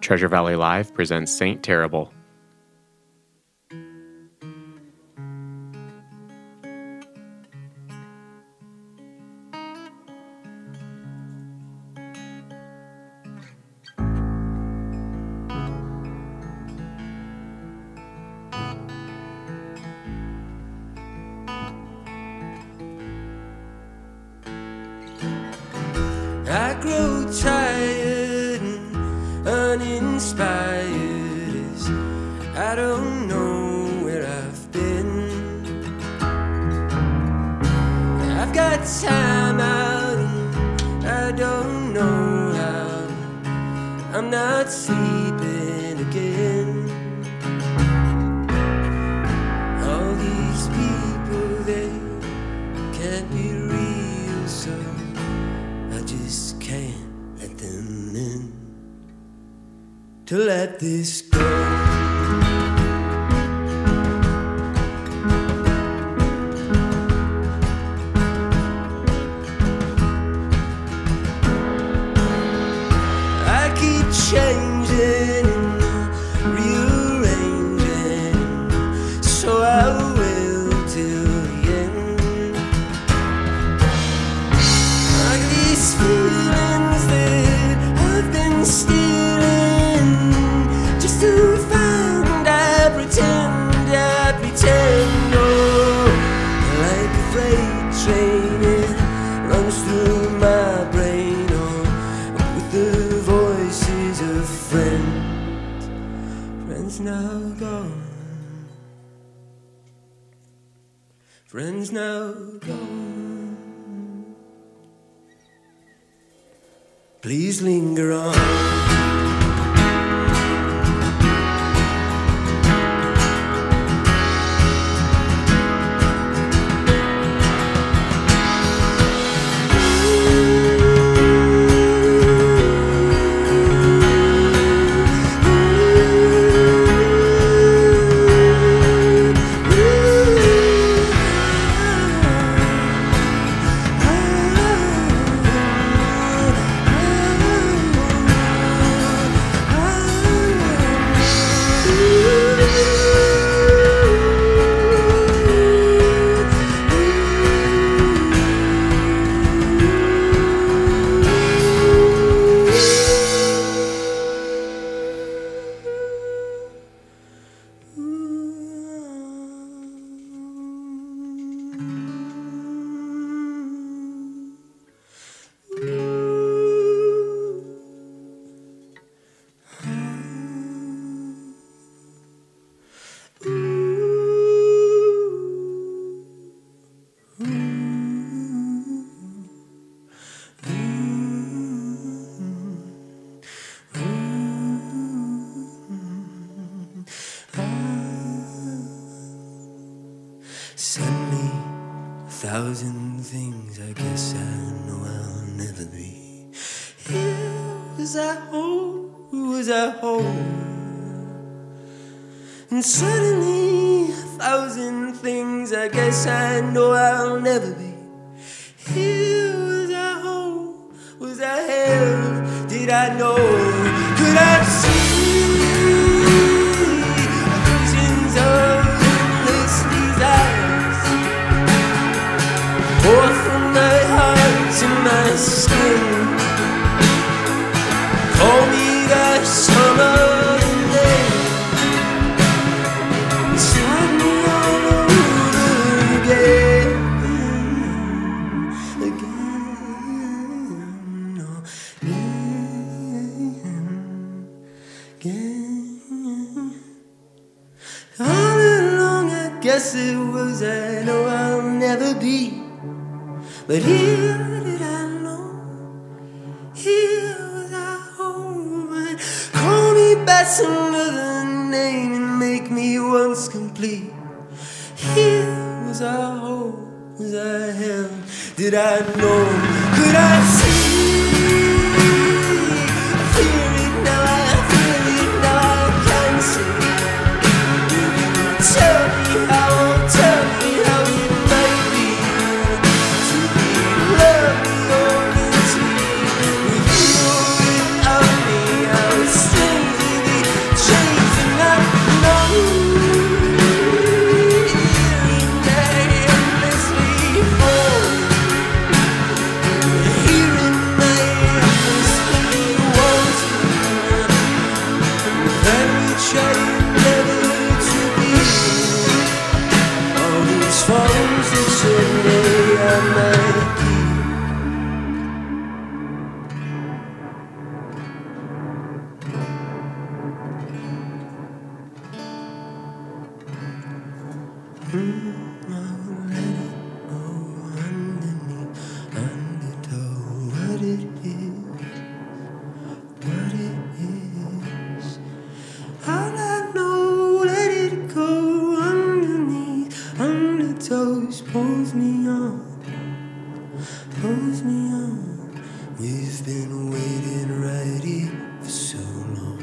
Treasure Valley Live presents Saint Terrible. Uninspired as I don't know where I've been. I've got time out I don't know how. I'm not sleeping to let this go. Friends now gone Please linger on. Thousand things I guess I know I'll never be. Here was I whole, was I whole. And suddenly, a thousand things I guess I know I'll never be. Here was I whole, was I held, did I know, could I guess it was I know I'll never be. But here did I know, here was I home. But call me by some other name and make me once complete. Here was I home, was I held? Did I know? Could? I toes pulls me on, pulls me on. We've been waiting right here for so long.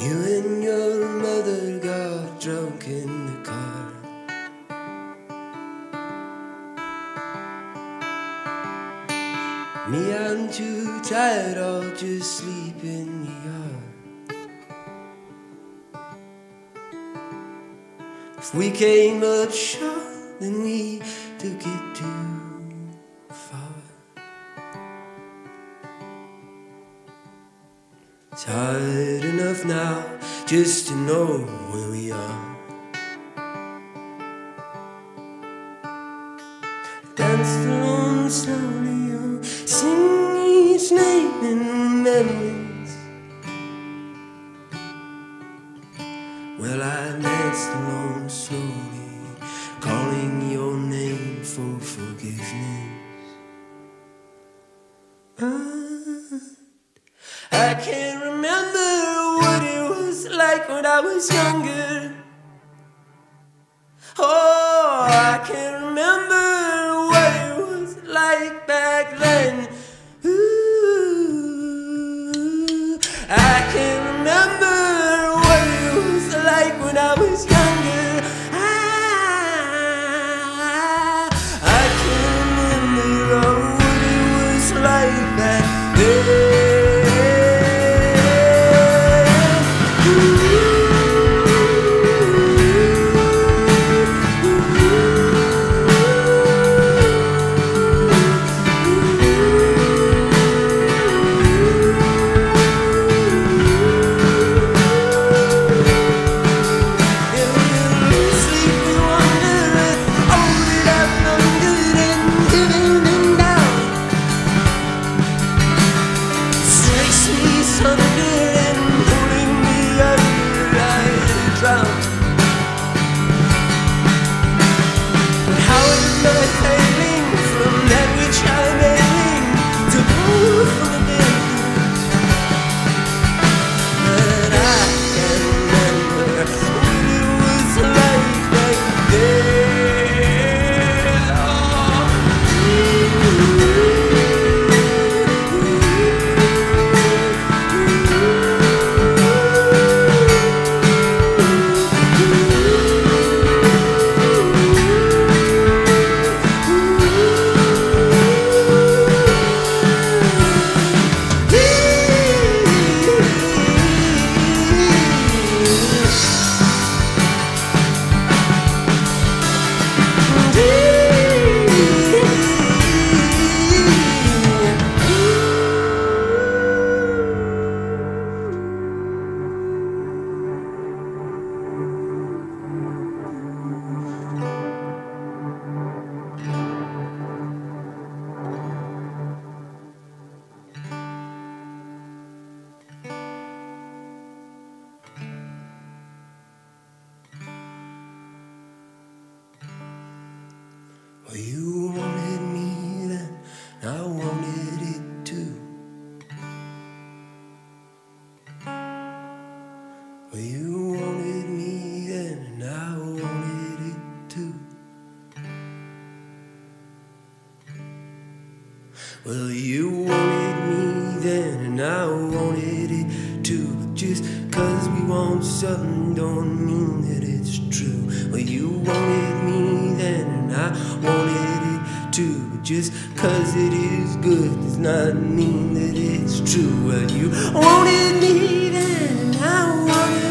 You and your mother got drunk in the car. Me, I'm too tired, I'll just sleep in the yard. If we came up short, then we took it too far. Tired enough now just to know where we are. Dance alone slowly, oh, sing each name in memories. Well, I danced alone slowly, calling your name for forgiveness. I was younger. well, you wanted, me, then I wanted.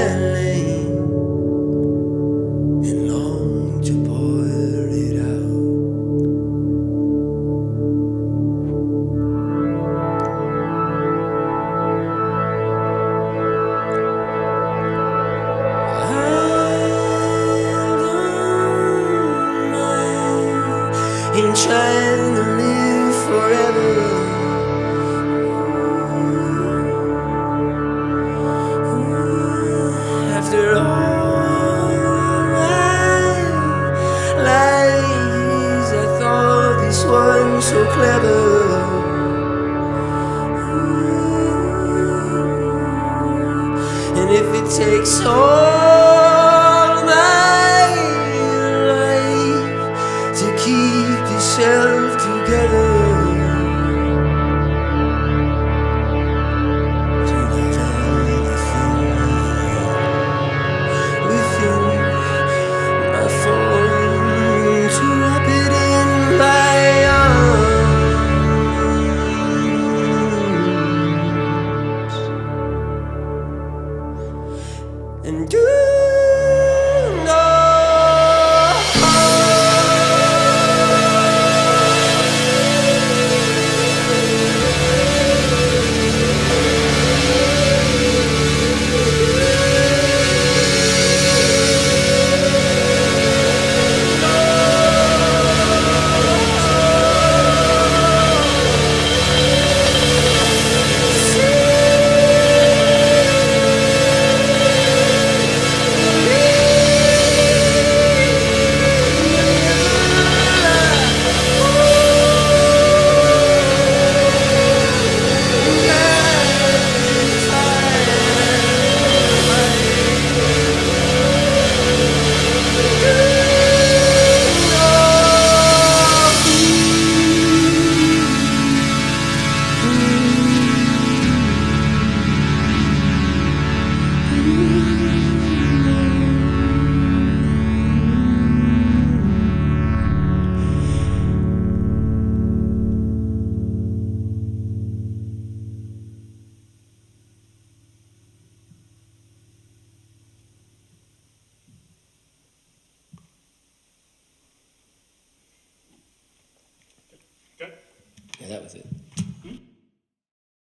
silence. takes so